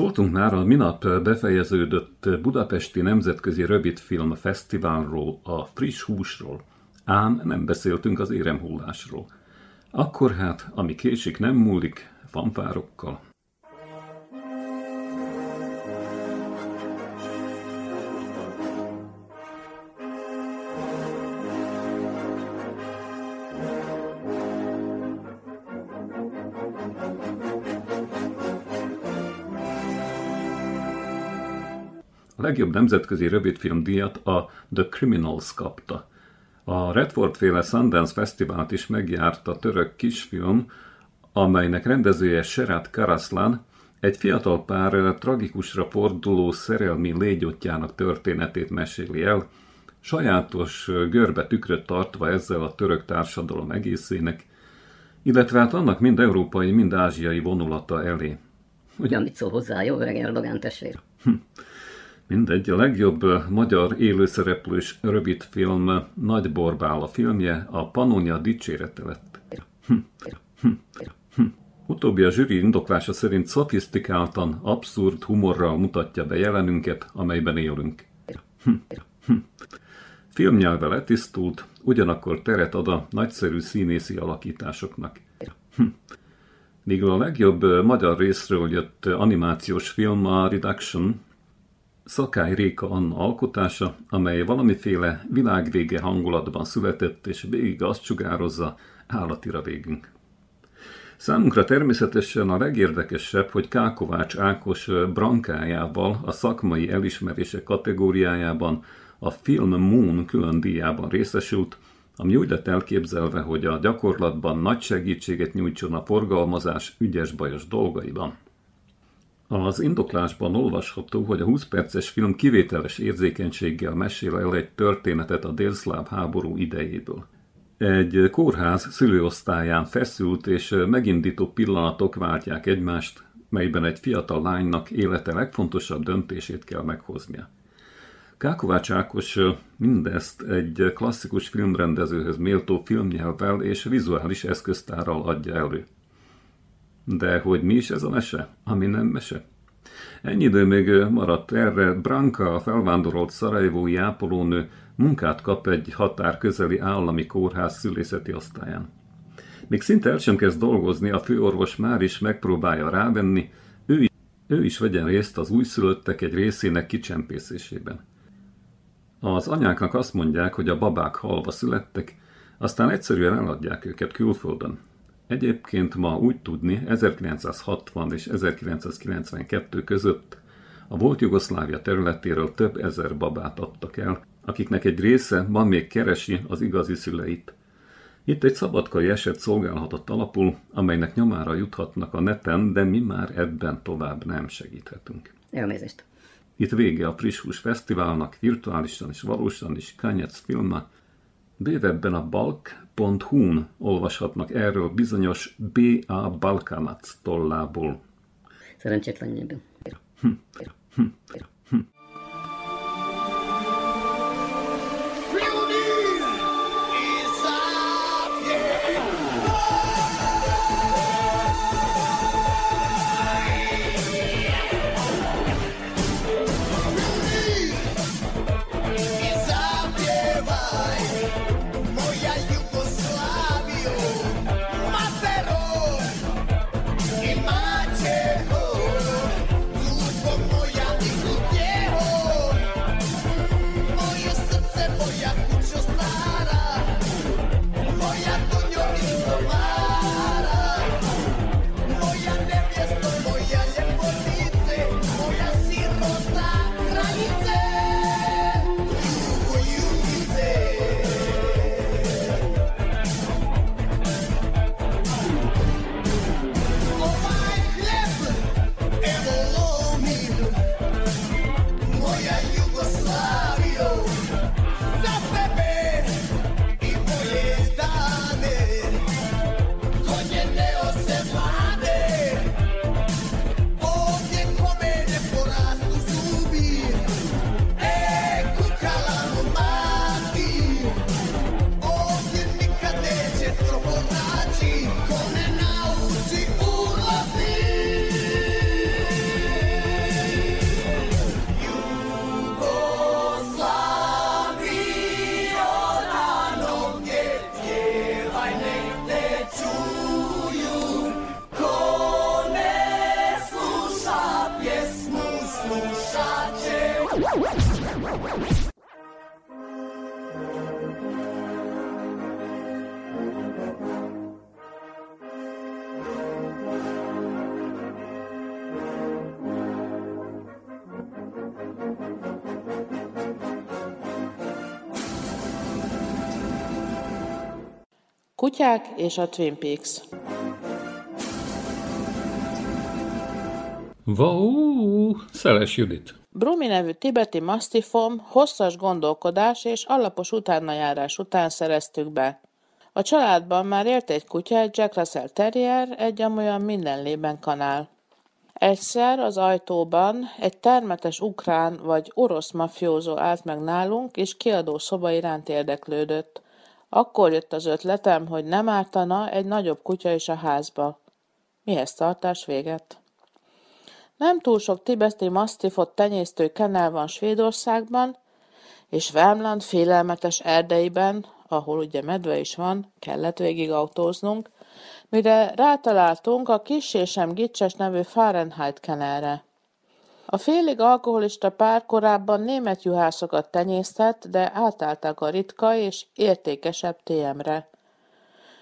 Szóltunk már a minap befejeződött Budapesti Nemzetközi Rövidfilm Fesztiválról, a friss húsról, ám nem beszéltünk az éremhullásról. Akkor hát, ami késik nem múlik, fanfárokkal. Legjobb nemzetközi rövidfilm díjat a The Criminals kapta. A Redford féle Sundance Fesztivált is megjárta török kisfilm, amelynek rendezője Serat Karaslan egy fiatal pár tragikusra forduló szerelmi légyotjának történetét meséli el, sajátos görbe tükröt tartva ezzel a török társadalom egészének, illetve hát annak mind európai, mind ázsiai vonulata elé. Ugyan mit szól hozzá, jó öreg Erdogan testvér? Mindegy, a legjobb magyar élőszereplős rövidfilm Nagy Borbál a filmje a Pannonia dicsérete lett. Hm. Hm. Hm. Utóbbi a zsűri indoklása szerint szofisztikáltan, abszurd humorral mutatja be jelenünket, amelyben élünk. Filmnyelve letisztult, ugyanakkor teret ad a nagyszerű színészi alakításoknak. Míg a legjobb magyar részről jött animációs film a Reduction, Szakály Réka Anna alkotása, amely valamiféle világvége hangulatban született, és végig azt sugározza, állatira végünk. Számunkra természetesen a legérdekesebb, hogy Kákovács Ákos brankájával a szakmai elismerések kategóriájában a Film Moon külön díjában részesült, ami úgy lett elképzelve, hogy a gyakorlatban nagy segítséget nyújtson a forgalmazás ügyes-bajos dolgaiban. Az indoklásban olvasható, hogy a 20 perces film kivételes érzékenységgel mesél el egy történetet a délszláv háború idejéből. Egy kórház szülőosztályán feszült és megindító pillanatok váltják egymást, melyben egy fiatal lánynak élete legfontosabb döntését kell meghoznia. Kákovács Ákos mindezt egy klasszikus filmrendezőhöz méltó filmnyelvvel és vizuális eszköztárral adja elő. De hogy mi is ez a mese, ami nem mese? Ennyi idő még maradt erre, Branka, a felvándorolt szarajevói ápolónő munkát kap egy határ közeli állami kórház szülészeti osztályán. Még szinte el sem kezd dolgozni, a főorvos már is megpróbálja rávenni, ő is, ő is vegyen részt az újszülöttek egy részének kicsempészésében. Az anyáknak azt mondják, hogy a babák halva születtek, aztán egyszerűen eladják őket külföldön. Egyébként ma úgy tudni, 1960 és 1992 között a volt Jugoszlávia területéről több ezer babát adtak el, akiknek egy része ma még keresi az igazi szüleit. Itt egy szabadkai eset szolgálhatott alapul, amelynek nyomára juthatnak a neten, de mi már ebben tovább nem segíthetünk. Elnézést. Itt vége a Prishus Fesztiválnak, virtuálisan és valósan is Kanyec filme. Bővebben a balk.hu-n olvashatnak erről bizonyos B.A. Balkanac tollából. Szerencsétlenjében. Hm. Kutyák és a Twin Peaks. Wow, Szeles Judit. Brumi nevű tibeti masztifom hosszas gondolkodás és alapos utánajárás után szereztük be. A családban már élt egy kutya, egy Jack Russell Terrier, egy amolyan mindenlében kanál. Egyszer az ajtóban egy termetes ukrán vagy orosz mafiózó állt meg nálunk, és kiadó szoba iránt érdeklődött. Akkor jött az ötletem, hogy nem ártana egy nagyobb kutya is a házba. Mihez tartás véget? Nem túl sok tibeti masztifot tenyésztő kenel van Svédországban, és Värmland félelmetes erdeiben, ahol ugye medve is van, kellett végig autóznunk, mire rátaláltunk a kis és sem gicses nevű Fahrenheit kenelre. A félig alkoholista pár korábban német juhászokat tenyésztett, de átálltak a ritka és értékesebb TM-re.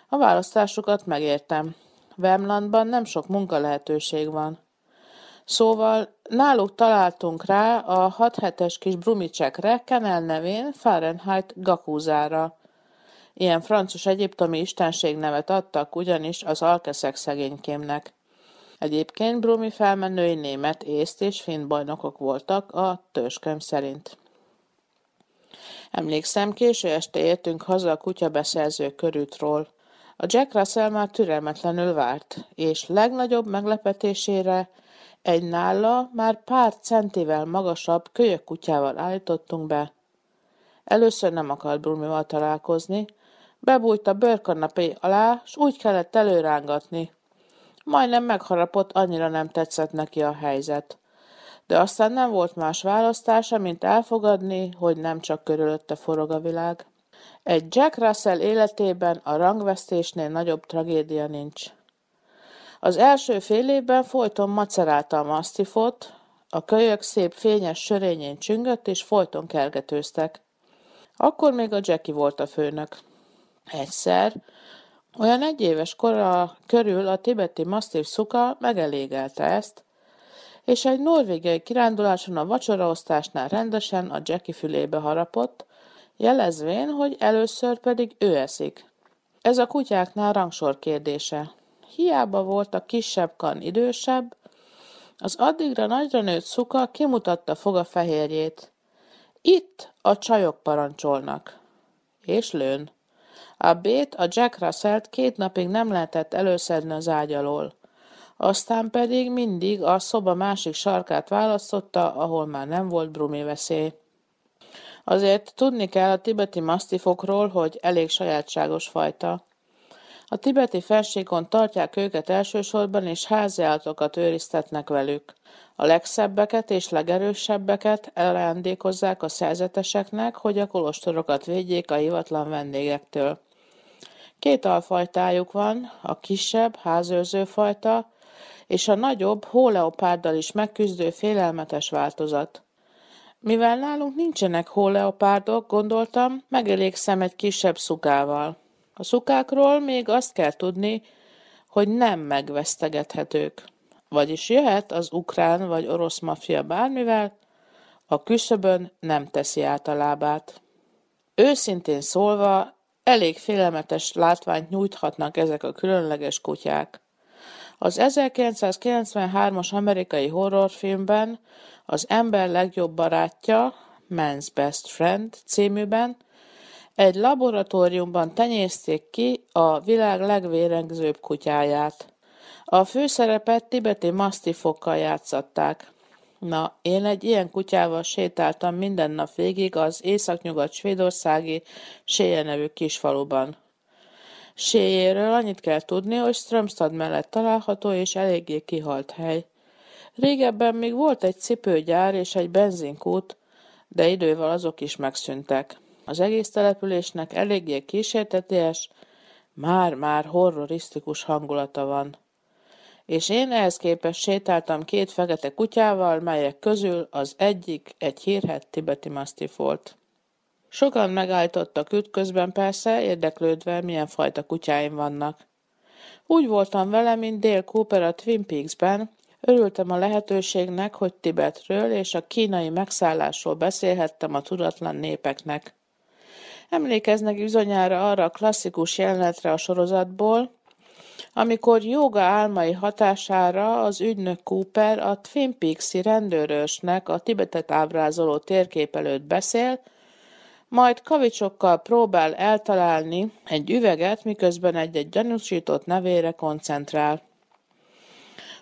A választásukat megértem. Vemlandban nem sok munkalehetőség van. Szóval náluk találtunk rá a 6 hetes kis brumicsekre, Kenel nevén Fahrenheit Gakúzára. Ilyen francos egyiptomi istenség nevet adtak ugyanis az alkeszek szegénykémnek. Egyébként Brumi felmenői német, észt és finn bajnokok voltak a törzskönyv szerint. Emlékszem, késő este értünk haza a kutyabeszerző körútról. A Jack Russell már türelmetlenül várt, és legnagyobb meglepetésére egy nála már pár centivel magasabb kölyök kutyával állítottunk be. Először nem akart Brumival találkozni, bebújt a bőrkanapé alá, s úgy kellett előrángatni. Majdnem megharapott, annyira nem tetszett neki a helyzet. De aztán nem volt más választása, mint elfogadni, hogy nem csak körülötte forog a világ. Egy Jack Russell életében a rangvesztésnél nagyobb tragédia nincs. Az első fél évben folyton macerálta a masztifot, a kölyök szép fényes sörényén csüngött, és folyton kergetőztek. Akkor még a Jackie volt a főnök. Egyszer, olyan egy éves kora körül a tibeti masztív szuka megelégelte ezt, és egy norvégiai kiránduláson a vacsoraosztásnál rendesen a Jackie fülébe harapott, jelezvén, hogy először pedig ő eszik. Ez a kutyáknál rangsor kérdése. Hiába volt a kisebb kan idősebb, az addigra nagyra nőtt szuka kimutatta foga fehérjét. Itt a csajok parancsolnak. És lőn. A bét a Jack russell két napig nem lehetett előszedni az ágy alól. Aztán pedig mindig a szoba másik sarkát választotta, ahol már nem volt brumi veszély. Azért tudni kell a tibeti masztifokról, hogy elég sajátságos fajta. A tibeti felségon tartják őket elsősorban, és háziállatokat őriztetnek velük. A legszebbeket és legerősebbeket elajándékozzák a szerzeteseknek, hogy a kolostorokat védjék a hivatlan vendégektől. Két alfajtájuk van, a kisebb, házőrző fajta, és a nagyobb, hóleopárdal is megküzdő félelmetes változat. Mivel nálunk nincsenek hóleopárdok, gondoltam, megelégszem egy kisebb szukával. A szukákról még azt kell tudni, hogy nem megvesztegethetők. Vagyis jöhet az ukrán vagy orosz mafia bármivel, a küszöbön nem teszi át a lábát. Őszintén szólva, elég félelmetes látványt nyújthatnak ezek a különleges kutyák. Az 1993-as amerikai horrorfilmben az ember legjobb barátja, Man's Best Friend címűben egy laboratóriumban tenyészték ki a világ legvérengzőbb kutyáját. A főszerepet tibeti masztifokkal játszatták. Na, én egy ilyen kutyával sétáltam minden nap végig az északnyugat svédországi Séje nevű kisfaluban. Séjéről annyit kell tudni, hogy Strömstad mellett található és eléggé kihalt hely. Régebben még volt egy cipőgyár és egy benzinkút, de idővel azok is megszűntek. Az egész településnek eléggé kísérteties, már-már horrorisztikus hangulata van. És én ehhez képest sétáltam két fekete kutyával, melyek közül az egyik egy hírhet tibeti masztif volt. Sokan megállítottak ütközben persze, érdeklődve, milyen fajta kutyáim vannak. Úgy voltam vele, mint Dale Cooper a Twin Peaks-ben, örültem a lehetőségnek, hogy Tibetről és a kínai megszállásról beszélhettem a tudatlan népeknek. Emlékeznek bizonyára arra a klasszikus jelenetre a sorozatból, amikor joga álmai hatására az ügynök Cooper a Twin Peaks-i rendőrösnek a Tibetet ábrázoló térkép előtt beszél, majd kavicsokkal próbál eltalálni egy üveget, miközben egy-egy gyanúsított nevére koncentrál.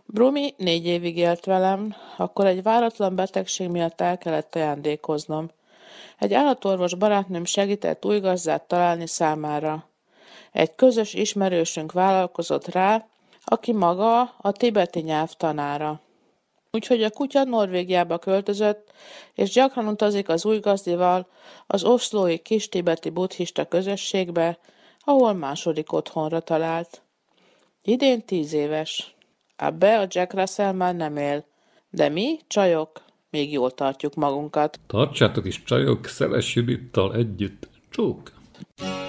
Brumi négy évig élt velem, akkor egy váratlan betegség miatt el kellett ajándékoznom. Egy állatorvos barátnőm segített új gazdát találni számára. Egy közös ismerősünk vállalkozott rá, aki maga a tibeti nyelv tanára. Úgyhogy a kutya Norvégiába költözött, és gyakran utazik az új gazdival az oszlói kis tibeti buddhista közösségbe, ahol második otthonra talált. Idén tíz éves. Ebbe a Jack Russell már nem él, de mi, csajok, még jól tartjuk magunkat. Tartsátok is csajok Szeles Judittal együtt. Csók! I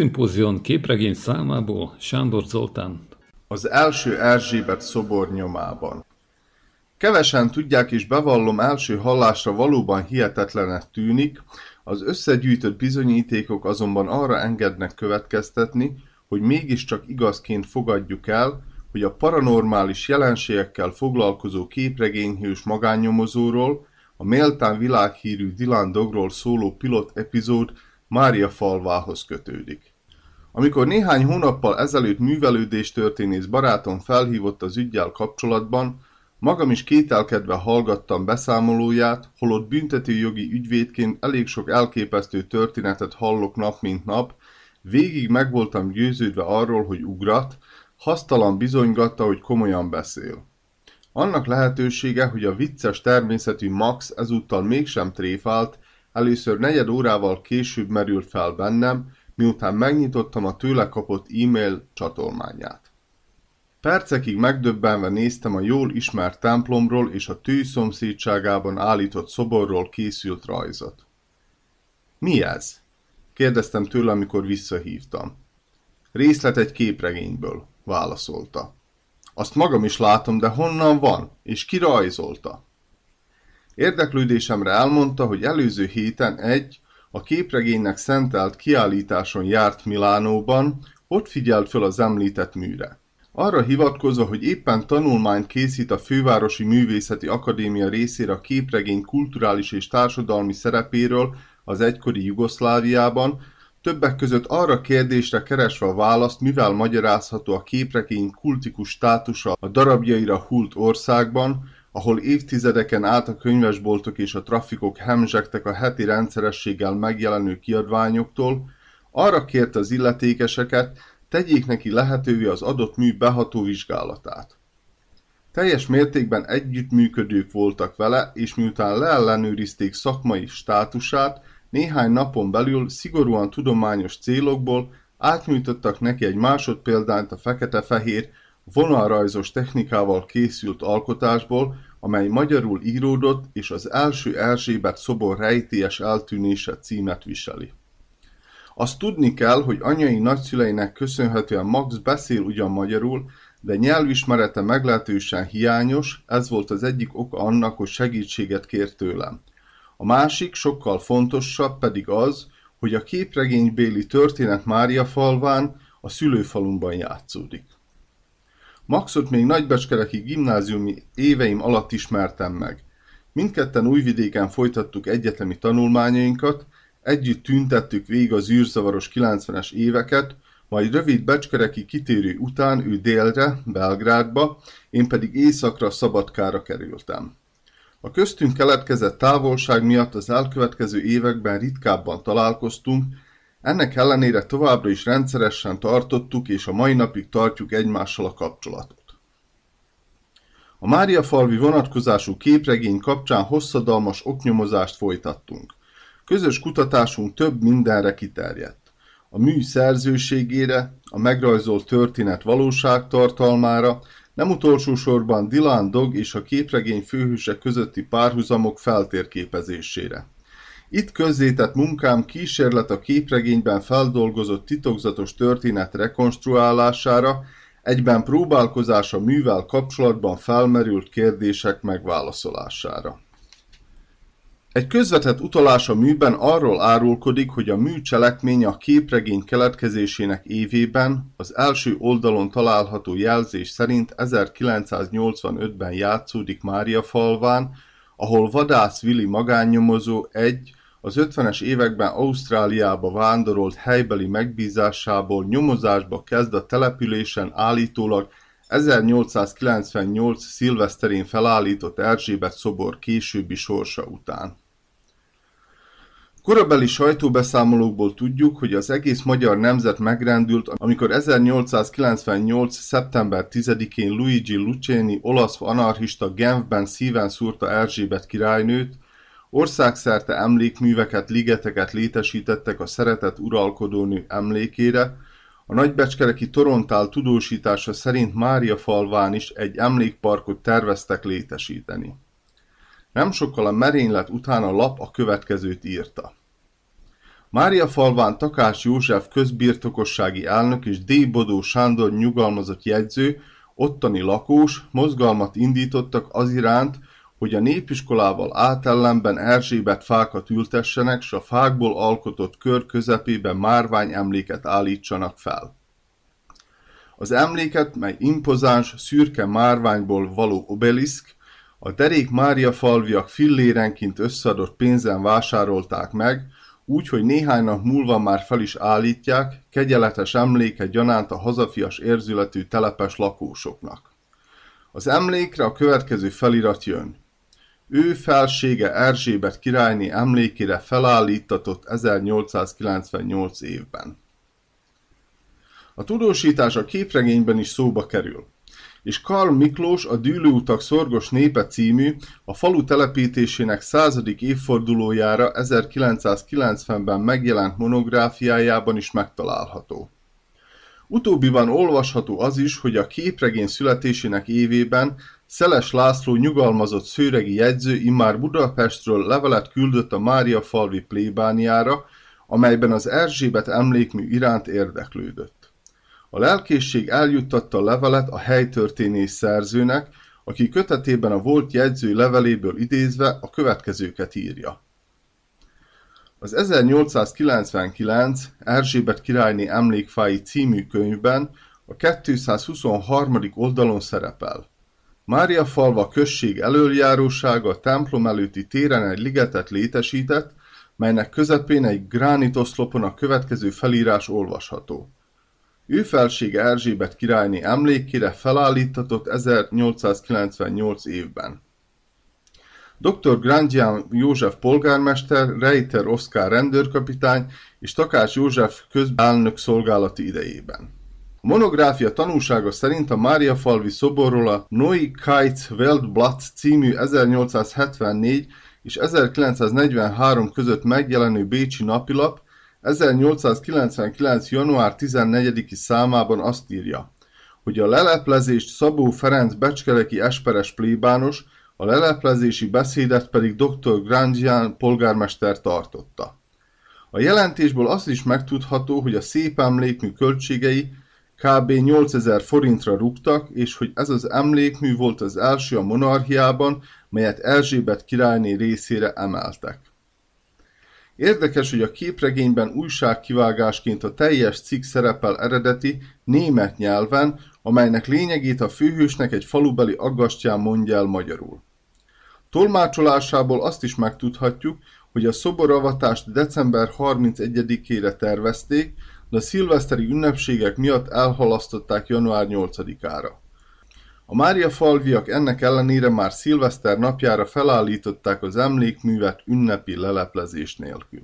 Eximpozion képregény számából Sándor Zoltán. Az első Erzsébet szobor nyomában. Kevesen tudják, és bevallom első hallásra valóban hihetetlenek tűnik, az összegyűjtött bizonyítékok azonban arra engednek következtetni, hogy mégiscsak igazként fogadjuk el, hogy a paranormális jelenségekkel foglalkozó képregényhős magánnyomozóról, a méltán világhírű Dylan Dogról szóló pilot epizód Mária falvához kötődik. Amikor néhány hónappal ezelőtt művelődés történész barátom felhívott az ügyjel kapcsolatban, magam is kételkedve hallgattam beszámolóját, holott büntetőjogi ügyvédként elég sok elképesztő történetet hallok nap mint nap, végig meg voltam győződve arról, hogy ugrat, hasztalan bizonygatta, hogy komolyan beszél. Annak lehetősége, hogy a vicces természetű Max ezúttal mégsem tréfált, először negyed órával később merült fel bennem, miután megnyitottam a tőle kapott e-mail csatolmányát. Percekig megdöbbenve néztem a jól ismert templomról és a tű szomszédságában állított szoborról készült rajzot. Mi ez? kérdeztem tőle, amikor visszahívtam. Részlet egy képregényből, válaszolta. Azt magam is látom, de honnan van, és ki rajzolta? Érdeklődésemre elmondta, hogy előző héten egy, a képregénynek szentelt kiállításon járt Milánóban, ott figyelt föl az említett műre. Arra hivatkozva, hogy éppen tanulmányt készít a Fővárosi Művészeti Akadémia részére a képregény kulturális és társadalmi szerepéről az egykori Jugoszláviában, többek között arra kérdésre keresve a választ, mivel magyarázható a képregény kultikus státusa a darabjaira hult országban, ahol évtizedeken át a könyvesboltok és a trafikok hemzsegtek a heti rendszerességgel megjelenő kiadványoktól, arra kérte az illetékeseket, tegyék neki lehetővé az adott mű beható vizsgálatát. Teljes mértékben együttműködők voltak vele, és miután leellenőrizték szakmai státusát, néhány napon belül szigorúan tudományos célokból átnyújtottak neki egy másodpéldányt a fekete-fehér, vonalrajzos technikával készült alkotásból, amely magyarul íródott és az első Erzsébet szobor rejtélyes eltűnése címet viseli. Azt tudni kell, hogy anyai nagyszüleinek köszönhetően Max beszél ugyan magyarul, de nyelvismerete meglehetősen hiányos, ez volt az egyik oka annak, hogy segítséget kért tőlem. A másik, sokkal fontosabb pedig az, hogy a képregénybéli történet Mária falván a szülőfalumban játszódik. Maxot még Nagybecskereki gimnáziumi éveim alatt ismertem meg. Mindketten Újvidéken folytattuk egyetemi tanulmányainkat, együtt tüntettük végig az űrzavaros 90-es éveket, majd rövid becskereki kitérő után ő délre, Belgrádba, én pedig északra Szabadkára kerültem. A köztünk keletkezett távolság miatt az elkövetkező években ritkábban találkoztunk, ennek ellenére továbbra is rendszeresen tartottuk és a mai napig tartjuk egymással a kapcsolatot. A Máriafalvi vonatkozású képregény kapcsán hosszadalmas oknyomozást folytattunk. Közös kutatásunk több mindenre kiterjedt. A mű szerzőségére, a megrajzolt történet valóságtartalmára, nem utolsó sorban Dylan Dog és a képregény főhőse közötti párhuzamok feltérképezésére. Itt közzétett munkám kísérlet a képregényben feldolgozott titokzatos történet rekonstruálására, egyben próbálkozás a művel kapcsolatban felmerült kérdések megválaszolására. Egy közvetett utalás a műben arról árulkodik, hogy a mű cselekménye a képregény keletkezésének évében az első oldalon található jelzés szerint 1985-ben játszódik Máriafalván, ahol vadász Willi magánnyomozó egy az 50-es években Ausztráliába vándorolt helybeli megbízásából nyomozásba kezd a településen állítólag 1898. szilveszterén felállított Erzsébet szobor későbbi sorsa után. Korabeli sajtóbeszámolókból tudjuk, hogy az egész magyar nemzet megrendült, amikor 1898. szeptember 10-én Luigi Lucchini olasz anarchista Genfben szíven szúrta Erzsébet királynőt, országszerte emlékműveket, ligeteket létesítettek a szeretett uralkodónő emlékére, a nagybecskereki Torontál tudósítása szerint Mária falván is egy emlékparkot terveztek létesíteni. Nem sokkal a merénylet után a lap a következőt írta. Mária falván Takás József közbirtokossági elnök és D. Bodó Sándor nyugalmazott jegyző, ottani lakós, mozgalmat indítottak az iránt, hogy a népiskolával átellenben Erzsébet fákat ültessenek, s a fákból alkotott kör közepében márvány emléket állítsanak fel. Az emléket, mely impozáns, szürke márványból való obeliszk, a derék Mária falviak fillérenként összeadott pénzen vásárolták meg, úgy, hogy néhány nap múlva már fel is állítják, kegyeletes emléke gyanánt a hazafias érzületű telepes lakósoknak. Az emlékre a következő felirat jön. Ő felsége Erzsébet királyné emlékére felállítatott 1898 évben. A tudósítás a képregényben is szóba kerül és Karl Miklós a Dűlőutak szorgos népe című, a falu telepítésének századik évfordulójára 1990-ben megjelent monográfiájában is megtalálható. Utóbbiban olvasható az is, hogy a képregény születésének évében Szeles László nyugalmazott szőregi jegyző immár Budapestről levelet küldött a Mária falvi plébániára, amelyben az Erzsébet emlékmű iránt érdeklődött. A lelkészség eljuttatta a levelet a helytörténés szerzőnek, aki kötetében a volt jegyző leveléből idézve a következőket írja. Az 1899 Erzsébet királyné emlékfái című könyvben a 223. oldalon szerepel. Mária falva község elöljárósága a templom előtti téren egy ligetet létesített, melynek közepén egy gránitoszlopon a következő felírás olvasható. Ő felsége Erzsébet királyné emlékére felállítatott 1898 évben. Dr. Grandian József polgármester, Reiter Oszkár rendőrkapitány és Takács József közbelnök szolgálati idejében. Monográfia tanúsága szerint a Máriafalvi szoborról a Neuigkeits Weltblatt című 1874 és 1943 között megjelenő bécsi napilap 1899. január 14-i számában azt írja, hogy a leleplezést Szabó Ferenc becskereki esperes plébános, a leleplezési beszédet pedig dr. Grandian polgármester tartotta. A jelentésből az is megtudható, hogy a szép emlékmű költségei kb. 8000 forintra rúgtak, és hogy ez az emlékmű volt az első a monarchiában, melyet Erzsébet királyné részére emeltek. Érdekes, hogy a képregényben újságkivágásként a teljes cikk szerepel eredeti, német nyelven, amelynek lényegét a főhősnek egy falubeli aggastyán mondja el magyarul. Tolmácsolásából azt is megtudhatjuk, hogy a szoboravatást december 31-ére tervezték, de a szilveszteri ünnepségek miatt elhalasztották január 8-ára. A Mária falviak ennek ellenére már szilveszter napjára felállították az emlékművet ünnepi leleplezés nélkül.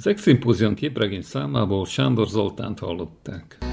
Az Exszimpózion képregény számából Sándor Zoltánt hallották.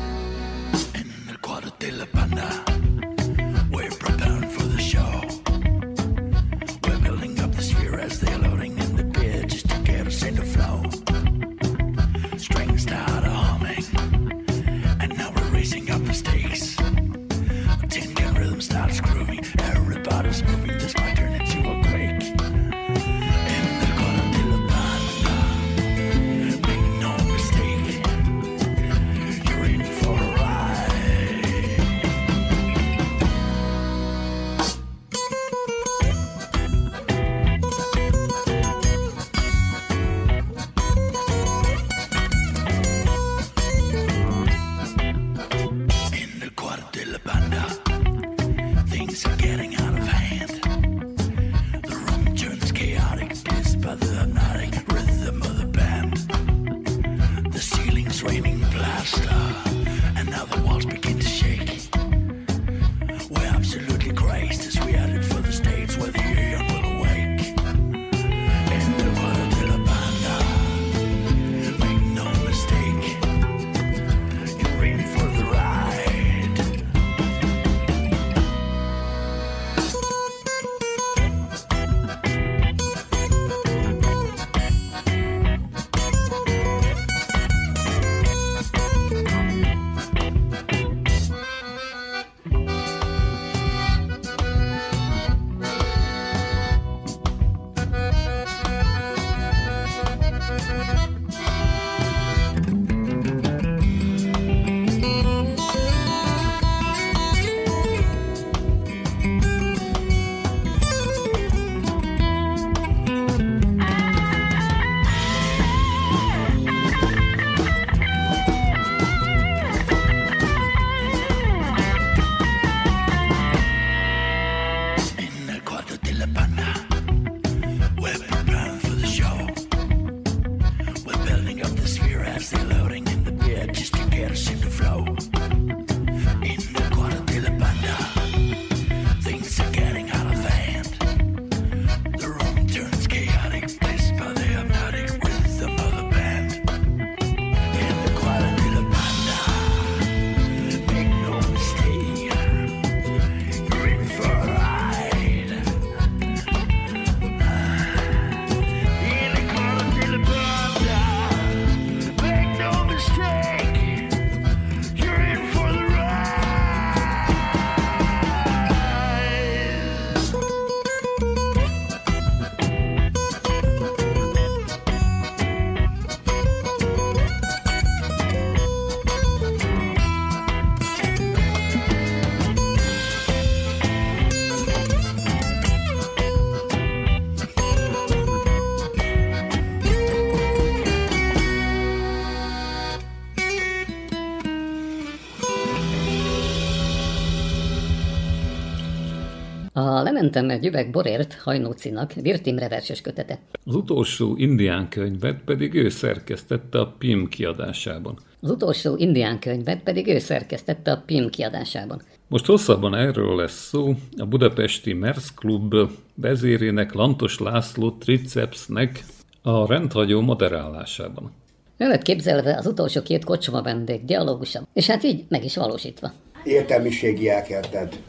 A Lementem egy üveg borért Hajnócinak Virt Imre verses kötete. Az utolsó indián könyvet pedig ő szerkesztette a PIM kiadásában. Az utolsó indián könyvet pedig ő szerkesztette a PIM kiadásában. Most hosszabban erről lesz szó a budapesti Mersz Klub vezérének Lantos László Tricepsnek a rendhagyó moderálásában. Ő lett képzelve az utolsó két kocsma vendég dialógusa, és hát így meg is valósítva. értelmiségi elkerted.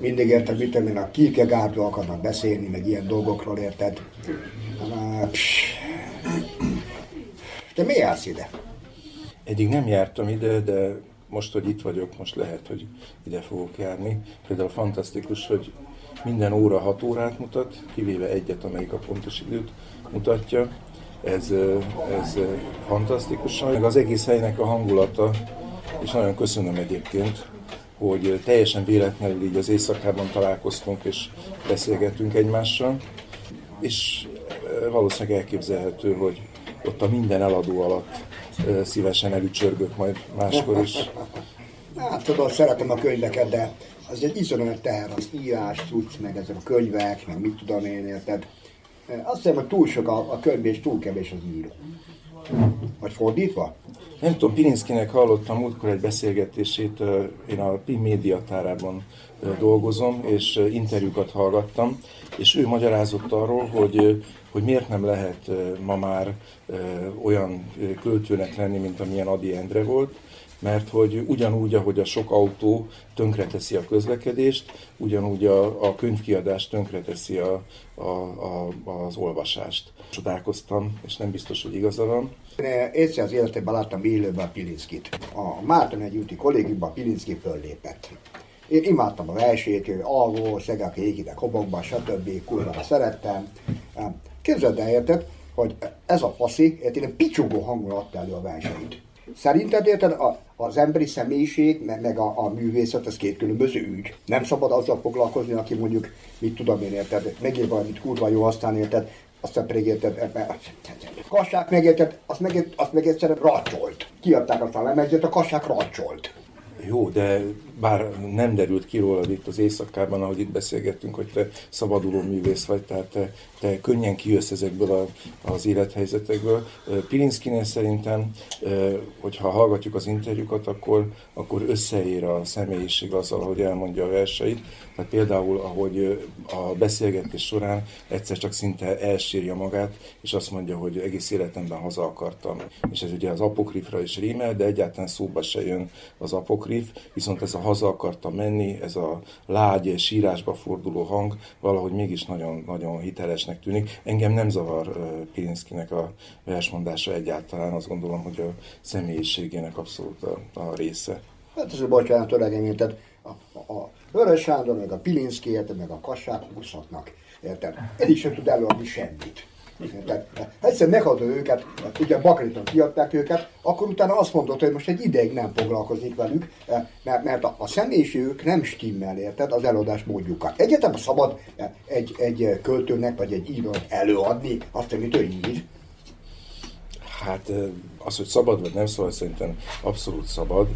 Mindig érted, mit én, a Kierkegaardról akarnak beszélni, meg ilyen dolgokról érted. Te mi jársz ide? Eddig nem jártam ide, de most, hogy itt vagyok, most lehet, hogy ide fogok járni. Például fantasztikus, hogy minden óra 6 órát mutat, kivéve egyet, amelyik a pontos időt mutatja. Ez, ez fantasztikus. Meg az egész helynek a hangulata, és nagyon köszönöm egyébként, hogy teljesen véletlenül így az éjszakában találkoztunk és beszélgettünk egymással, és valószínűleg elképzelhető, hogy ott a minden eladó alatt szívesen elücsörgök majd máskor is. Hát tudod, szeretem a könyveket, de az egy iszonyat teher, az írás, cucc, meg ezek a könyvek, meg mit tudom én, érted. Azt hiszem, hogy túl sok a, a könyv, és túl kevés az író. Vagy fordítva? Nem tudom, Pirinszkinek hallottam múltkor egy beszélgetését, én a PIM médiatárában dolgozom, és interjúkat hallgattam, és ő magyarázott arról, hogy, hogy miért nem lehet ma már olyan költőnek lenni, mint amilyen Adi Endre volt, mert hogy ugyanúgy, ahogy a sok autó tönkreteszi a közlekedést, ugyanúgy a, a könyvkiadás tönkreteszi a, a, a, az olvasást. Csodálkoztam, és nem biztos, hogy igaza van. Én egyszer az életemben láttam élőben a Pilinszkit. A Márton egy úti kollégiumban Pilinszki föllépett. Én imádtam a versét, ő alvó, szegek égidek hobokban, stb. kurva szerettem. Képzeld el, érted, hogy ez a faszi, egy picsogó hangon adta elő a verseit. Szerinted érted, a, az emberi személyiség, meg, meg a, a művészet, ez két különböző ügy. Nem szabad azzal foglalkozni, aki mondjuk, mit tudom én, érted, megír valamit kurva jó, aztán érted, aztán pedig érted, kassák meg érted, azt meg, azt meg egyszerűen racsolt. Kiadták azt a lemezet, a kassák racsolt. Jó, de bár nem derült ki rólad itt az éjszakában, ahogy itt beszélgettünk, hogy te szabaduló művész vagy, tehát te, te könnyen kijössz ezekből a, az élethelyzetekből. Pilinszkinél szerintem, hogyha hallgatjuk az interjúkat, akkor, akkor összeér a személyiség azzal, ahogy elmondja a verseit. Tehát például, ahogy a beszélgetés során egyszer csak szinte elsírja magát, és azt mondja, hogy egész életemben haza akartam. És ez ugye az apokrifra is rímel, de egyáltalán szóba se jön az apokrif, viszont ez a haza akartam menni, ez a lágy, sírásba forduló hang valahogy mégis nagyon, nagyon hitelesnek tűnik. Engem nem zavar Pirinszkinek a versmondása egyáltalán, azt gondolom, hogy a személyiségének abszolút a, a része. Hát ez a bocsánat, öregem, érted? A, a, Vörös Sándor, meg a Pilinszki, érted, meg a kassák húzhatnak, érted? Eddig sem tud előadni semmit. Érted? Egyszer meghagyod őket, ugye Bakriton kiadták őket, akkor utána azt mondod, hogy most egy ideig nem foglalkozik velük, mert, mert a, a személyiségük nem stimmel, érted, az előadás módjukat. Egyetem szabad egy, egy költőnek, vagy egy írónak előadni azt, amit ő ír. Hát az, hogy szabad vagy nem szabad, szerintem abszolút szabad.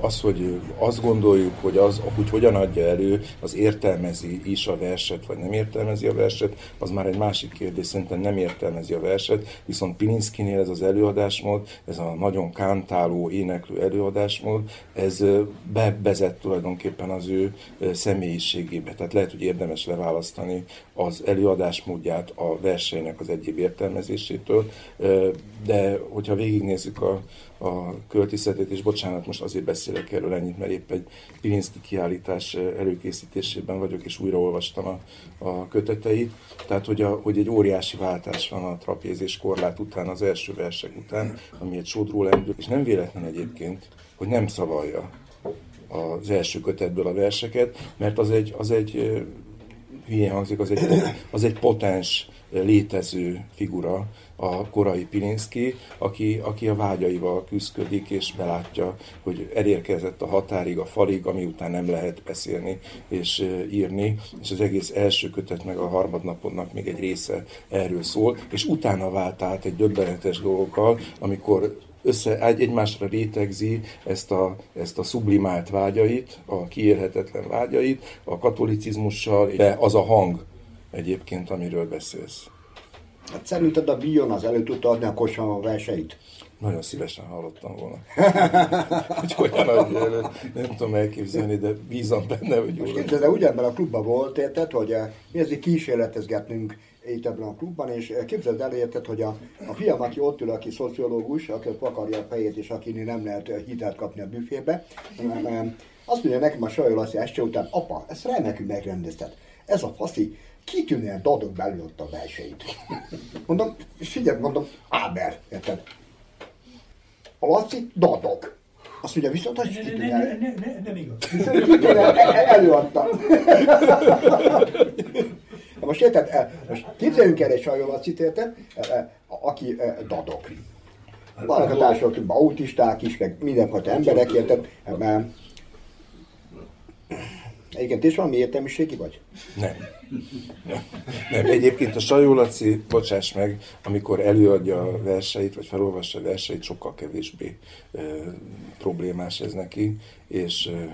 Az, hogy azt gondoljuk, hogy az, hogy hogyan adja elő, az értelmezi is a verset, vagy nem értelmezi a verset, az már egy másik kérdés, szerintem nem értelmezi a verset, viszont Pilinszkinél ez az előadásmód, ez a nagyon kántáló, éneklő előadásmód, ez bevezet tulajdonképpen az ő személyiségébe. Tehát lehet, hogy érdemes leválasztani az előadásmódját a verseinek az egyéb értelmezésétől, de hogyha végignézzük a, a költészetét, és bocsánat, most azért beszélek erről ennyit, mert épp egy Pilinszki kiállítás előkészítésében vagyok, és újraolvastam a, a köteteit. Tehát, hogy, a, hogy egy óriási váltás van a trapéz és korlát után, az első versek után, ami egy sodró lendül, és nem véletlen egyébként, hogy nem szavalja az első kötetből a verseket, mert az egy, az egy hülyén hangzik, az egy, az egy potens, létező figura, a korai Pilinszki, aki, aki a vágyaival küzdik, és belátja, hogy elérkezett a határig, a falig, ami után nem lehet beszélni és írni, és az egész első kötet meg a harmadnapodnak még egy része erről szól, és utána vált át egy döbbenetes dolgokkal, amikor össze, egy, egymásra rétegzi ezt a, ezt a sublimált vágyait, a kiérhetetlen vágyait, a katolicizmussal, de az a hang egyébként, amiről beszélsz. Hát szerinted a Bion az elő tudta adni a Kosma verseit? Nagyon szívesen hallottam volna. hogy olyan nagy élő, nem tudom elképzelni, de bízom benne, hogy Most jól képzeld, el, ugyanebben a klubban volt, érted, hogy eh, mi ezért kísérletezgetnünk itt ebben a klubban, és eh, képzeld el, érted, hogy a, a fiam, aki ott ül, aki szociológus, aki ott vakarja a fejét, és akinél nem lehet eh, hitelt kapni a büfébe, azt mondja nekem a Sajó Laci este után, apa, ezt remekül megrendezted. Ez a faszi kitűnően belül ott a belseit. Mondom, figyelj, mondom, Áber, érted? A Laci dadog. Azt mondja, viszont az kitűnően. Ne, ne, nem igaz. Viszont kitűnően e- e- előadta. Na most érted, el- most képzeljünk el egy sajolacit, érted, E- e, aki e, dadog. Vannak a társadalomban autisták is, meg mindenfajta emberek, érted? E, mert- Egyébként és valami értelmiségi vagy? Nem. Nem. Nem. Egyébként a Sajó Laci, bocsáss meg, amikor előadja a verseit, vagy felolvassa a verseit, sokkal kevésbé ö, problémás ez neki, és, ö,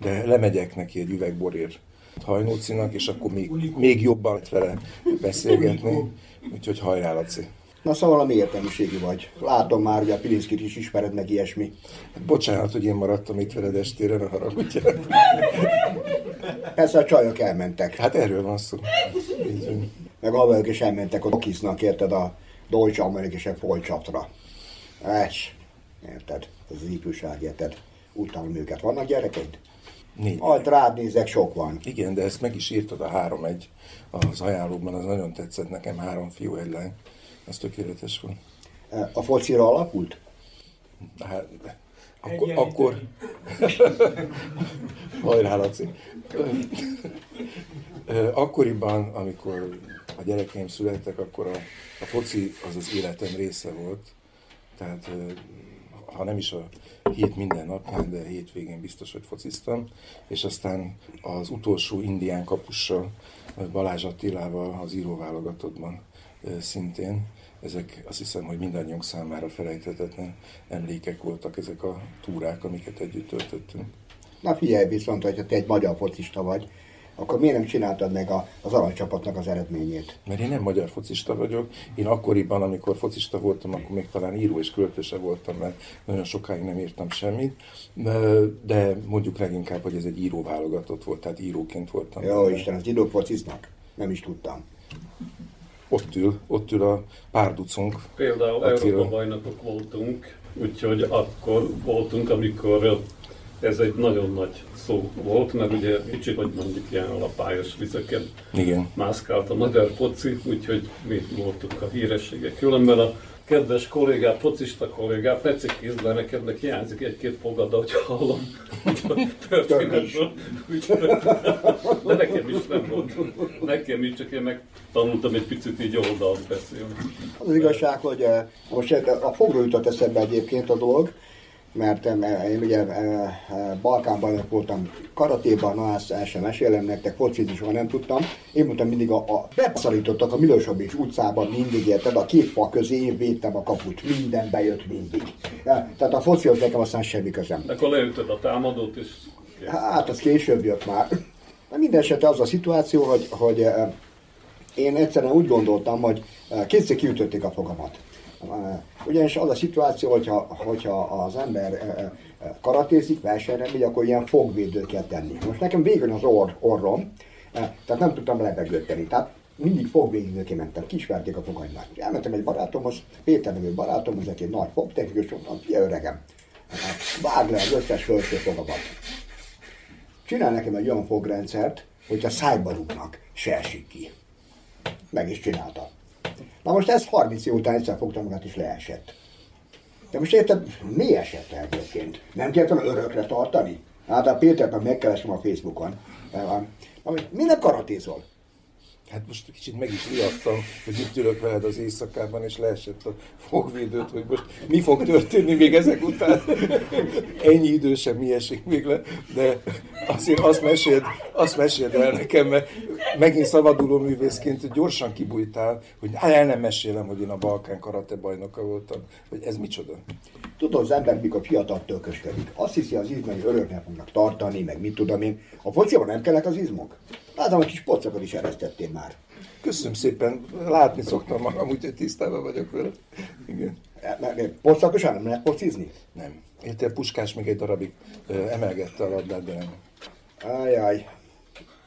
de lemegyek neki egy üveg borért hajnócinak, és akkor még, még jobban lehet vele beszélgetni, úgyhogy hajrá Laci. Na szóval valami értelmiségi vagy. Látom már, hogy a Pilinszkit is ismered meg ilyesmi. Bocsánat, hogy én maradtam itt veled estére, ne haragudjál. Persze a csajok elmentek. Hát erről van szó. Így. Meg a is elmentek, ott kisznak, érted, a Deutsche Amerikische Folycsatra. Ez, érted, ez az ifjúság, érted. Utálom őket. Vannak gyerekeid? Négy. Majd rád nézek, sok van. Igen, de ezt meg is írtad a három egy az ajánlókban, az nagyon tetszett nekem, három fiú, egy lány. Az tökéletes volt. A focira alakult? Hát, akkor, akkor... Hajrá, Laci. Akkoriban, amikor a gyerekeim születtek, akkor a, a foci az az életem része volt. Tehát ha nem is a hét minden napján, de hétvégén biztos, hogy fociztam. És aztán az utolsó indián kapussal, Balázs Attilával az íróválogatottban szintén. Ezek azt hiszem, hogy mindannyiunk számára felejthetetlen emlékek voltak ezek a túrák, amiket együtt töltöttünk. Na figyelj viszont, hogyha te egy magyar focista vagy, akkor miért nem csináltad meg a, az aranycsapatnak az eredményét? Mert én nem magyar focista vagyok. Én akkoriban, amikor focista voltam, akkor még talán író és költőse voltam, mert nagyon sokáig nem írtam semmit. De- mondjuk leginkább, hogy ez egy író válogatott volt, tehát íróként voltam. Jó benne. Isten, az idők fociznak? Nem is tudtam. Ott ül, ott ül a párducunk. Például Attila. Európa bajnokok voltunk, úgyhogy akkor voltunk, amikor ez egy nagyon nagy szó volt, mert ugye kicsit, hogy mondjuk ilyen alapályos vizeken Igen. mászkált a magyar foci, úgyhogy mi voltunk a hírességek. Különben a kedves kollégát, focista kollégát, ne cikkizd neked, meg hiányzik egy-két fogada, hogy hallom. Úgyhogy- De nekem is nem volt. Nekem is, csak én megtanultam egy picit így oldalt beszélni. Az igazság, hogy eh, most a fogról jutott eszembe egyébként a dolog, mert eh, én ugye eh, eh, Balkán bajnok voltam karatéban, na ezt el sem mesélem nektek, focizni soha nem tudtam. Én mondtam mindig, a, a beszorítottak a Milosovics utcában mindig, érted, a két fal közé én védtem a kaput, minden bejött mindig. Tehát a focihoz nekem aztán semmi közem. Akkor leütöd a támadót, és Hát, az később jött már. De minden esetre az a szituáció, hogy, hogy én egyszerűen úgy gondoltam, hogy kétszer kiütötték a fogamat. Eh, Ugyanis az a szituáció, hogyha, hogyha az ember eh, eh, karatézik, versenyre megy, akkor ilyen fogvédőt kell tenni. Most nekem végül az orr, orrom, eh, tehát nem tudtam levegőt tenni. Tehát mindig fogvédőké mentem, kisverték a fogaimat. Elmentem egy barátomhoz, Péter nevű barátomhoz, aki egy nagy fogtechnikus, mondtam, figyelj öregem, vágd le az összes felső fogamat csinál nekem egy olyan fogrendszert, hogyha szájba rúgnak, se esik ki. Meg is csinálta. Na most ez 30 év után egyszer fogtam magát és leesett. De most érted, mi esett egyébként? Nem kellett örökre tartani? Hát a Pétert meg megkeresem a Facebookon. Na, mi nem karatézol? Hát most kicsit meg is riadtam, hogy itt ülök veled az éjszakában, és leesett a fogvédőt, hogy most mi fog történni még ezek után. Ennyi idő sem mi esik még le, de azért azt mesélt, azt meséld el nekem, mert megint szabaduló művészként gyorsan kibújtál, hogy hát el nem mesélem, hogy én a Balkán karate bajnoka voltam, hogy ez micsoda. Tudod, az ember mikor fiatal tölkösködik. Azt hiszi, az izmai öröknek fognak tartani, meg mit tudom én. A fociban nem kellek az izmok? Látom, a kis pocakat is eresztettél már. Köszönöm szépen, látni szoktam magam, úgyhogy tisztában vagyok vele. Igen. Pocakosan nem lehet pocizni? Nem. Érted, Puskás még egy darabig ö, emelgette a labdát, de nem. Ajaj.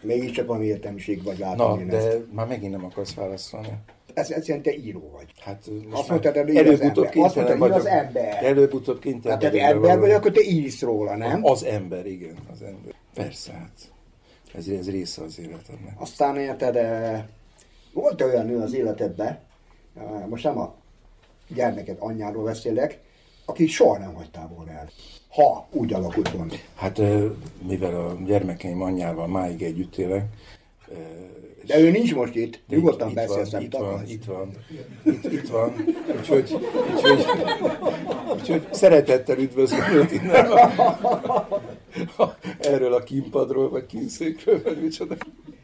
Mégiscsak valami értelmiség vagy Na, látom én de ezt. már megint nem akarsz válaszolni. Ez, jelent, te író vagy. Hát Azt most mondtad, már előbb az előbb-utóbb ember. Azt kénytelen mondtad, vagyok. az ember. Előbb-utóbb kénytelen Hát vagyok ember vagy, akkor te írsz róla, nem? Az ember, igen, az ember. Persze, hát. Ez, ez része az életemnek. Aztán érted, eh, volt olyan nő az életedben, eh, most nem a gyermeket anyjáról beszélek, aki soha nem hagytál volna el. Ha úgy alakult volna. Hát ö, mivel a gyermekeim anyjával máig együtt élek, De ő nincs most itt, nyugodtan itt, beszélsz, itt van, itt van, itt van, itt, van, úgyhogy, úgyhogy, úgyhogy szeretettel üdvözlöm őt innen a, a, erről a kínpadról, vagy kínszékről, vagy micsoda.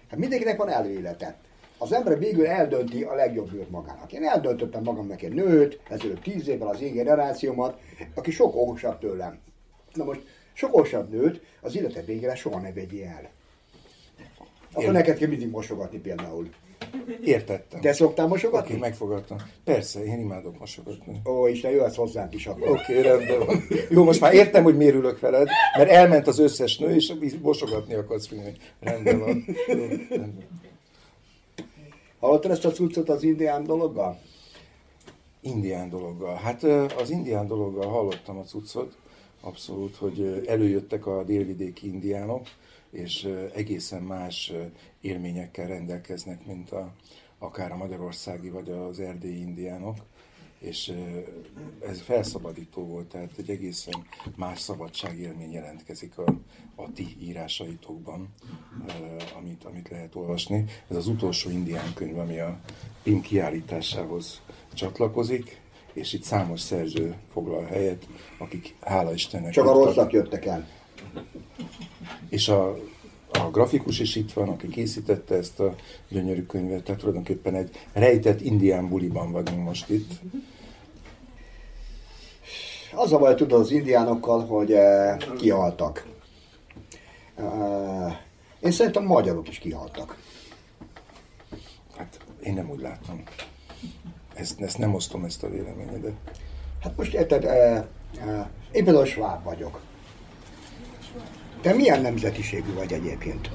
Hát mindenkinek van előélete. Az ember végül eldönti a legjobb nőt magának. Én eldöntöttem magamnak egy nőt, ezelőtt tíz évvel az én generációmat, aki sok okosabb tőlem. Na most sok okosabb nőt az élete végére soha ne vegyél el. Akkor Én- neked kell mindig mosogatni például. Értettem. Te szoktál Oké, mosogatni? megfogadtam. Persze, én imádok mosogatni. Ó, Isten, jöhetsz hozzánk is akkor. Oké, okay, rendben van. Jó, most már értem, hogy miért ülök veled, mert elment az összes nő, és mosogatni akarsz finni. Rendben van. Jó, rendben. Hallottad ezt a cuccot az indián dologgal? Indián dologgal. Hát az indián dologgal hallottam a cuccot, abszolút, hogy előjöttek a délvidéki indiánok, és egészen más élményekkel rendelkeznek, mint a, akár a magyarországi vagy az erdélyi indiánok, és ez felszabadító volt, tehát egy egészen más szabadságélmény jelentkezik a, a ti írásaitokban, amit, amit lehet olvasni. Ez az utolsó indián könyv, ami a PIM kiállításához csatlakozik, és itt számos szerző foglal helyet, akik hála Istennek Csak a rosszak jöttek el. És a, a grafikus is itt van, aki készítette ezt a gyönyörű könyvet, tehát tulajdonképpen egy rejtett indián buliban vagyunk most itt. Az a baj, tudod, az indiánokkal, hogy eh, kihaltak. Eh, én szerintem magyarok is kihaltak. Hát én nem úgy látom. Ezt, ezt nem osztom, ezt a véleményedet. Hát most érted, eh, eh, én például sváb vagyok. Te milyen nemzetiségű vagy egyébként?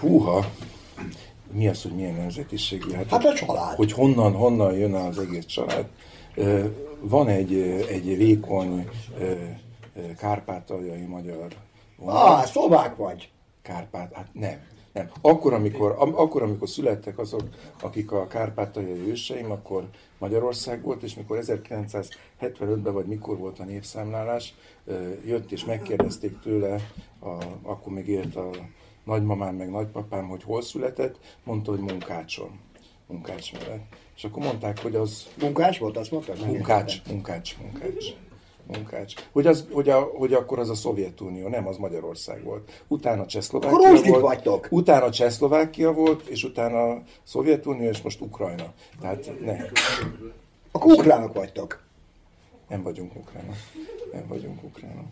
Húha! Mi az, hogy milyen nemzetiségű? Hát a család. Hogy honnan, honnan jön az egész család. Van egy, egy vékony kárpátaljai magyar vonal. Ah, szlovák vagy. Kárpát, hát nem. Nem. Akkor amikor, am, akkor, amikor születtek azok, akik a kárpátaljai őseim, akkor Magyarország volt, és mikor 1975-ben, vagy mikor volt a népszámlálás, jött és megkérdezték tőle, a, akkor még élt a nagymamám meg nagypapám, hogy hol született, mondta, hogy Munkácson. Munkács mellett. És akkor mondták, hogy az Munkás volt, azt mondtad? Nem Munkács, értettem. munkács, munkács. Munkács. Hogy, az, hogy, a, hogy akkor az a Szovjetunió, nem, az Magyarország volt. Utána Csehszlovákia Akkor volt. vagytok. Utána Csehszlovákia volt, és utána a Szovjetunió, és most Ukrajna. Tehát ne, Akkor ukránok vagytok. nem vagyunk ukránok. Nem vagyunk ukránok.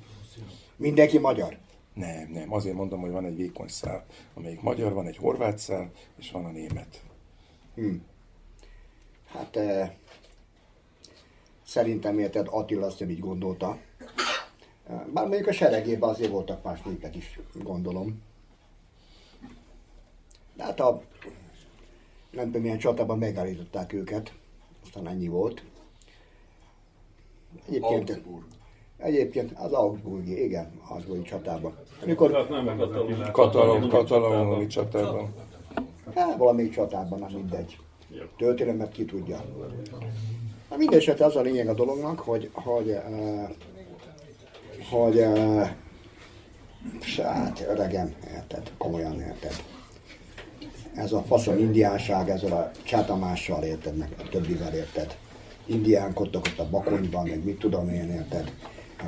Mindenki magyar. Nem, nem. Azért mondom, hogy van egy vékony szál, amelyik magyar, van egy horvát szál, és van a német. Hát eh, szerintem érted Attila azt nem így gondolta. Bár mondjuk a seregében azért voltak más népek is, gondolom. De hát a nem tudom milyen csatában megállították őket. Aztán ennyi volt. Egyébként, Augsburg. egyébként az Augsburgi, igen, Augsburgi csatában. Amikor Katalon, katalonumi csatában. Hát valamelyik csatában, nem mindegy. Történelmet ki tudja. Na mindesetre az a lényeg a dolognak, hogy, hogy, uh, hogy uh, hát öregem, érted, komolyan érted. Ez a faszom indiánság, ezzel a csátamással érted, meg a többivel érted. Indiánkodtak ott a bakonyban, meg mit tudom én, érted.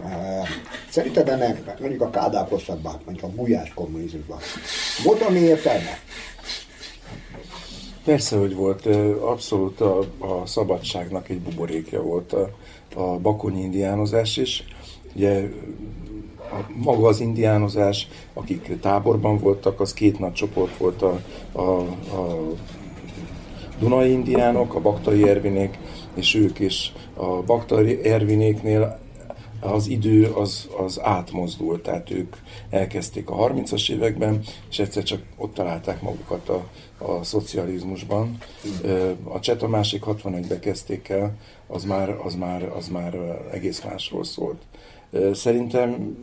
Eh, Szerinted ennek mondjuk a Kádár korszakban, mondjuk a bujás kommunizmusban, volt ami értelme? Persze, hogy volt. Abszolút a, a szabadságnak egy buborékja volt a, a bakonyi indiánozás is. Ugye a, maga az indiánozás, akik táborban voltak, az két nagy csoport volt a, a, a Dunai indiánok, a baktai ervinék, és ők is a baktai ervinéknél az idő az, az átmozdult, tehát ők elkezdték a 30-as években, és egyszer csak ott találták magukat a, a szocializmusban. A cset a másik 61-be kezdték el, az már, az már, az már egész másról szólt. Szerintem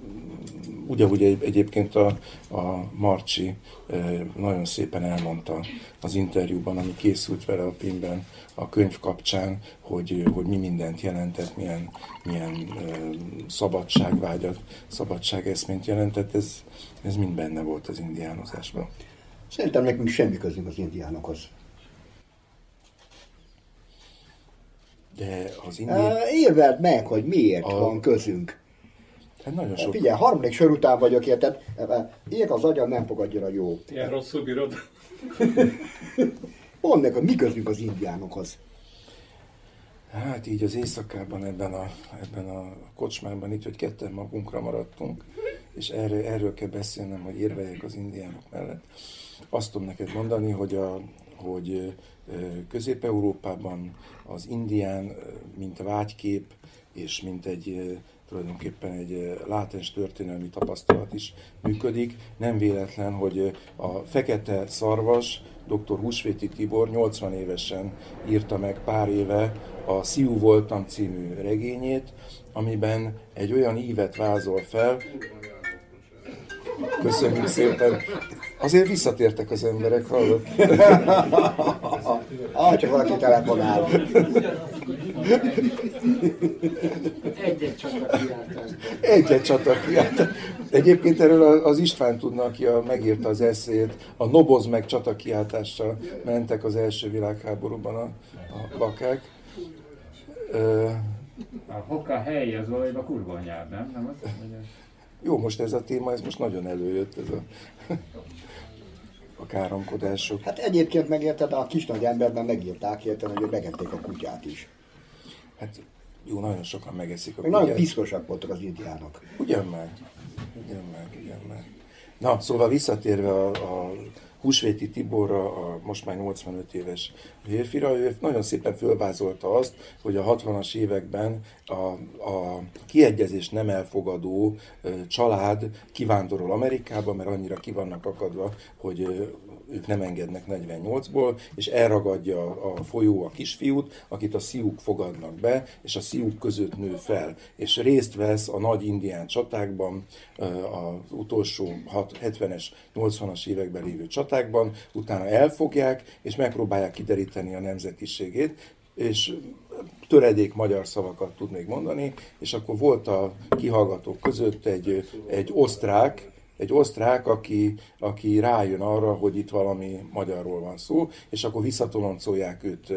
ugyanúgy egy- egyébként a, a Marcsi ö, nagyon szépen elmondta az interjúban, ami készült vele a Pimben a könyv kapcsán, hogy, hogy mi mindent jelentett, milyen, milyen ö, szabadságvágyat, szabadságeszményt jelentett, ez, ez mind benne volt az indiánozásban. Szerintem nekünk semmi közünk az indiánokhoz. De az indián... Érveld meg, hogy miért A- van közünk. Hát nagyon Hát sok... Figyelj, harmadik sor után vagyok, érted? Ilyet az agyam nem fogadja a jó. Ilyen rosszul bírod? Mondd meg, hogy mi közünk az indiánokhoz. Hát így az éjszakában ebben a, ebben a kocsmában itt, hogy ketten magunkra maradtunk, és erről, erről kell beszélnem, hogy érveljek az indiánok mellett. Azt tudom neked mondani, hogy, a, hogy Közép-Európában az indián, mint vágykép, és mint egy tulajdonképpen egy ö, látens történelmi tapasztalat is működik. Nem véletlen, hogy ö, a fekete szarvas, dr. Húsvéti Tibor 80 évesen írta meg pár éve a Sziú voltam című regényét, amiben egy olyan ívet vázol fel, Köszönjük szépen. Azért visszatértek az emberek, hallod? Ah, csak valaki telefonál. Egy-egy csata kiáltás. Egyet csata kiáltás. Egyébként erről az István tudna, aki a, megírta az eszét, a Noboz meg csata kiáltással mentek az első világháborúban a, a bakák. Ö, A hoka hely az valójában kurva nyelv, nem? Nem az? Az- jó, most ez a téma, ez most nagyon előjött, ez a, a káromkodások. Hát egyébként megérted, a kis nagy emberben megírták, érted, hogy megették a kutyát is. Hát jó, nagyon sokan megeszik a Meg nagyon kutyát. piszkosak voltak az indiánok. Ugyan meg, ugyan meg, ugyan meg. Na, szóval visszatérve a, a Húsvéti Tiborra, a most már 85 éves férfira, ő nagyon szépen fölvázolta azt, hogy a 60-as években a, a kiegyezést nem elfogadó család kivándorol Amerikába, mert annyira ki vannak akadva, hogy ők nem engednek 48-ból, és elragadja a folyó a kisfiút, akit a sziuk fogadnak be, és a sziuk között nő fel, és részt vesz a nagy indián csatákban, az utolsó 6, 70-es, 80-as években lévő csatákban, utána elfogják, és megpróbálják kideríteni a nemzetiségét, és töredék magyar szavakat tud még mondani, és akkor volt a kihallgatók között egy, egy osztrák, egy osztrák, aki, aki rájön arra, hogy itt valami magyarról van szó, és akkor visszatoloncolják őt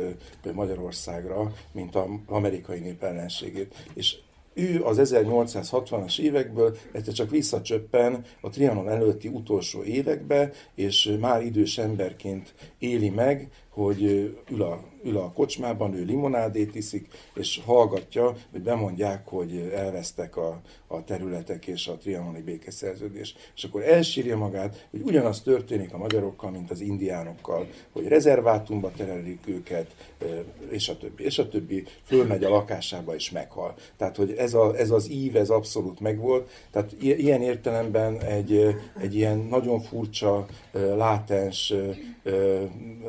Magyarországra, mint az amerikai nép ellenségét. És ő az 1860-as évekből egyszer csak visszacsöppen a Trianon előtti utolsó évekbe, és már idős emberként éli meg, hogy ül a, ül a kocsmában, ő limonádét iszik, és hallgatja, hogy bemondják, hogy elvesztek a, a területek és a trianoni békeszerződés. És akkor elsírja magát, hogy ugyanaz történik a magyarokkal, mint az indiánokkal, hogy rezervátumba terelik őket, és a többi, és a többi, fölmegy a lakásába és meghal. Tehát, hogy ez, a, ez az ív, ez abszolút megvolt. Tehát ilyen értelemben egy, egy ilyen nagyon furcsa, látens,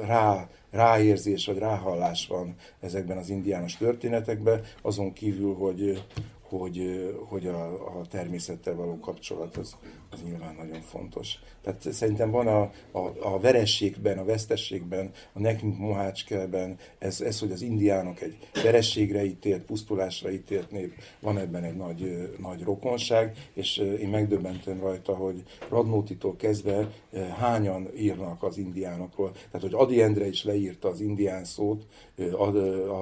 rá, ráérzés vagy ráhallás van ezekben az indiános történetekben, azon kívül, hogy, hogy, hogy a, a természettel való kapcsolat az, az nyilván nagyon fontos. Tehát szerintem van a, a, a verességben, a vesztességben, a nekünk mohácskelben, ez, ez, hogy az indiánok egy verességre ítélt, pusztulásra ítélt nép, van ebben egy nagy, nagy rokonság, és én megdöbbentem rajta, hogy Radnótitól kezdve hányan írnak az indiánokról. Tehát, hogy Adi Endre is leírta az indián szót, a,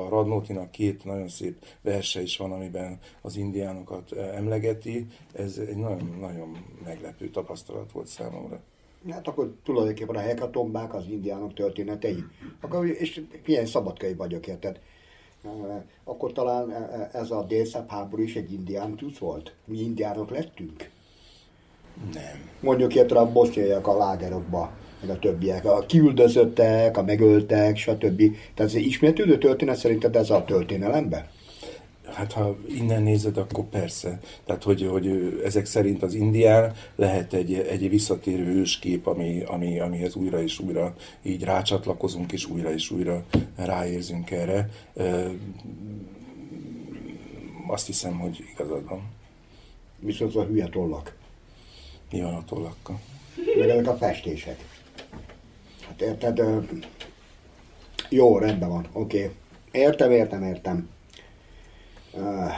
Radnótinak két nagyon szép verse is van, amiben az indiánokat emlegeti, ez egy nagyon-nagyon meglepő tapasztalat volt számomra. Hát akkor tulajdonképpen a hekatombák az indiánok történetei. Akkor, és milyen szabadkai vagyok, érted? Eh, Akkor talán eh, ez a délszebb háború is egy indián tusz volt? Mi indiánok lettünk? Nem. Mondjuk érted a boszniaiak a lágerokba, meg a többiek, a kiüldözöttek, a megöltek, stb. Tehát ez egy ismétlődő történet szerinted ez a történelemben? Hát ha innen nézed, akkor persze. Tehát, hogy, hogy ezek szerint az indián lehet egy, egy visszatérő őskép, ami, ami, amihez újra és újra így rácsatlakozunk, és újra és újra ráérzünk erre. Azt hiszem, hogy igazad van. Viszont a hülye tollak, Mi van a tollakkal? meg ezek a festések. Hát érted? Jó, rendben van, oké. Értem, értem, értem. Uh,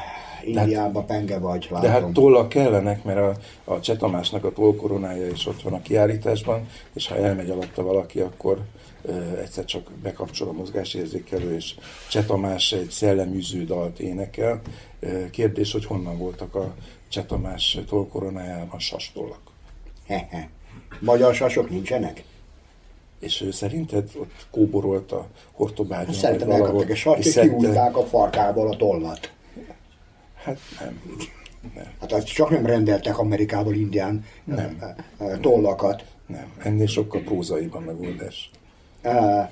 Indiában penge vagy, látom. De hát tollak kellenek, mert a, a Csetamásnak a tollkoronája is ott van a kiállításban, és ha elmegy alatta valaki, akkor ö, egyszer csak bekapcsol a mozgásérzékelő, és Csetamás egy szelleműző dalt énekel. Ö, kérdés, hogy honnan voltak a Csetamás tollkoronájában sastollak. Hehe. Magyar sasok nincsenek? És ő szerinted ott kóborolt a hortobágyon? Hát szerintem elkaptak egy sast, és szedte- kihúzták a farkából a tollat. Hát nem. Hát azt csak nem rendeltek Amerikából indián Nem. tollakat. Nem, ennél sokkal prózaiban megoldás. Eh,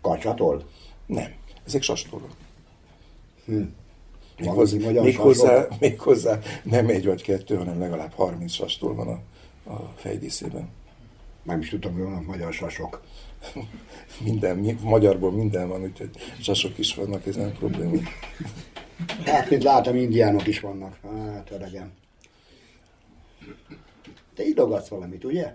Kacsatol? Nem, ezek sastollak. Hm. Méghozzá, méghozzá, méghozzá nem egy vagy kettő, hanem legalább 30 sastól van a, a fejdíszében. Nem is tudtam, hogy vannak magyar sasok. Minden, mi- magyarból minden van, úgyhogy sasok is vannak, ez nem probléma. Hát, mint látom, indiánok is vannak. Hát, öregem. Te írogatsz valamit, ugye?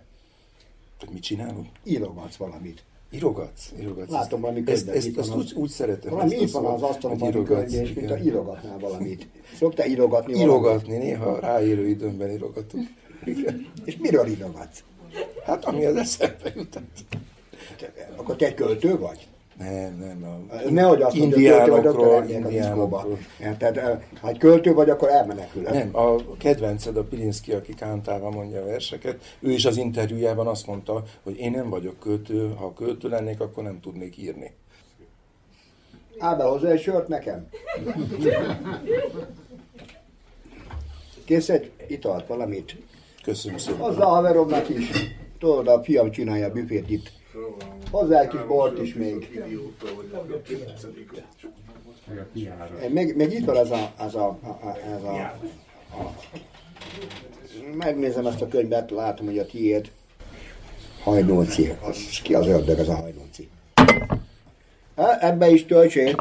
Hogy mit csinálunk? Írogatsz valamit. Írogatsz? írogatsz. Látom valami ezt, könyvet. ezt, ezt van úgy, úgy szeretem. Valami ezt itt van az asztalon valami könyv, és mint a írogatnál valamit. Szoktál írogatni valamit? Írogatni, néha ráérő időmben írogatok. Igen. És miről írogatsz? Hát ami az eszembe jutott. Akkor te költő vagy? Nem, nem. A Nehogy azt mondja, hogy költő vagy, akkor indiánokról? Eh, Ha egy költő vagy, akkor elmenekülök. Nem, a kedvenced a Pilinszki, aki kántálva mondja a verseket, ő is az interjújában azt mondta, hogy én nem vagyok költő, ha költő lennék, akkor nem tudnék írni. Ábel, hozzá egy sört nekem. Kész egy italt, valamit. Köszönöm szépen. Hozzá a haveromnak is. Tudod, a fiam csinálja a büfét itt. Hozzá egy kis bort is még. Meg. Meg, itt van ez a, ez a, a, a- ez a, a, megnézem ezt a könyvet, látom, hogy a tiéd. Hajnóci. Az, ki az ördög, ez a hajnóci? E, ebbe is töltsél.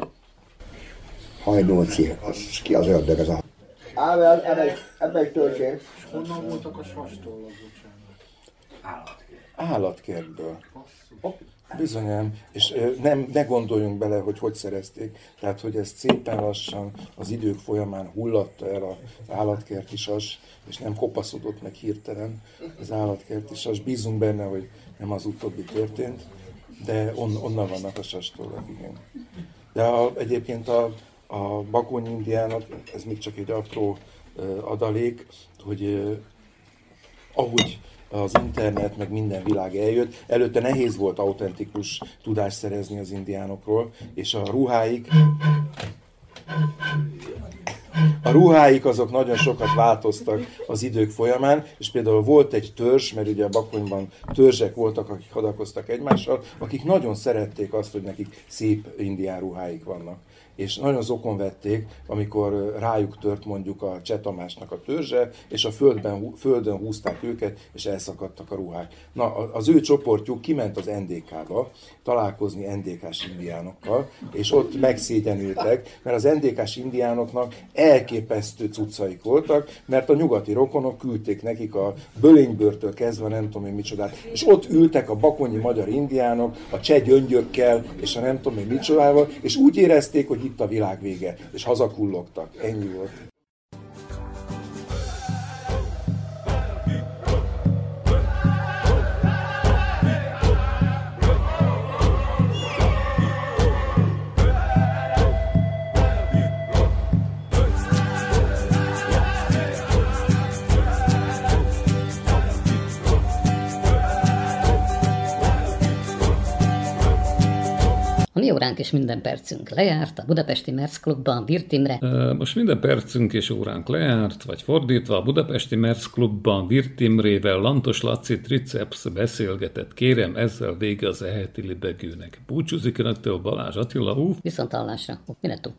Hajnóci. Az, ki az ördög, ez a Ável, ebbe, is- ebbe is töltsél. Honnan voltak a sastollak, bocsánat? Állatkertből. Bizonyám, és nem, ne gondoljunk bele, hogy hogy szerezték. Tehát, hogy ez szépen lassan az idők folyamán hullatta el az állatkerti sas, és nem kopaszodott meg hirtelen az állatkerti sas. Bízunk benne, hogy nem az utóbbi történt, de on, onnan vannak a sastollak, igen. De a, egyébként a, a bakony indiánok, ez még csak egy apró adalék, hogy ahogy az internet, meg minden világ eljött, előtte nehéz volt autentikus tudást szerezni az indiánokról, és a ruháik a ruháik azok nagyon sokat változtak az idők folyamán, és például volt egy törzs, mert ugye a Bakonyban törzsek voltak, akik hadakoztak egymással, akik nagyon szerették azt, hogy nekik szép indián ruháik vannak. És nagyon zokon vették, amikor rájuk tört mondjuk a Cseh Tamásnak a törzse, és a földben, földön húzták őket, és elszakadtak a ruhák. Na, az ő csoportjuk kiment az NDK-ba találkozni NDK-s indiánokkal, és ott megszégyenültek, mert az NDK-s indiánoknak elképesztő cuccaik voltak, mert a nyugati rokonok küldték nekik a bölénybőrtől kezdve nem tudom én micsodát, és ott ültek a bakonyi magyar indiánok, a cseh gyöngyökkel, és a nem tudom én micsodával, és úgy érezték, hogy itt a világ vége, és hazakullogtak. Ennyi volt. óránk és minden percünk lejárt a Budapesti Mersz Klubban, Virt Most minden percünk és óránk lejárt, vagy fordítva a Budapesti Mersz Klubban Virt Lantos Laci Triceps beszélgetett. Kérem, ezzel vége az eheti libegőnek. Búcsúzik önöktől Balázs Attila, hú. Viszont hallásra, Minetú.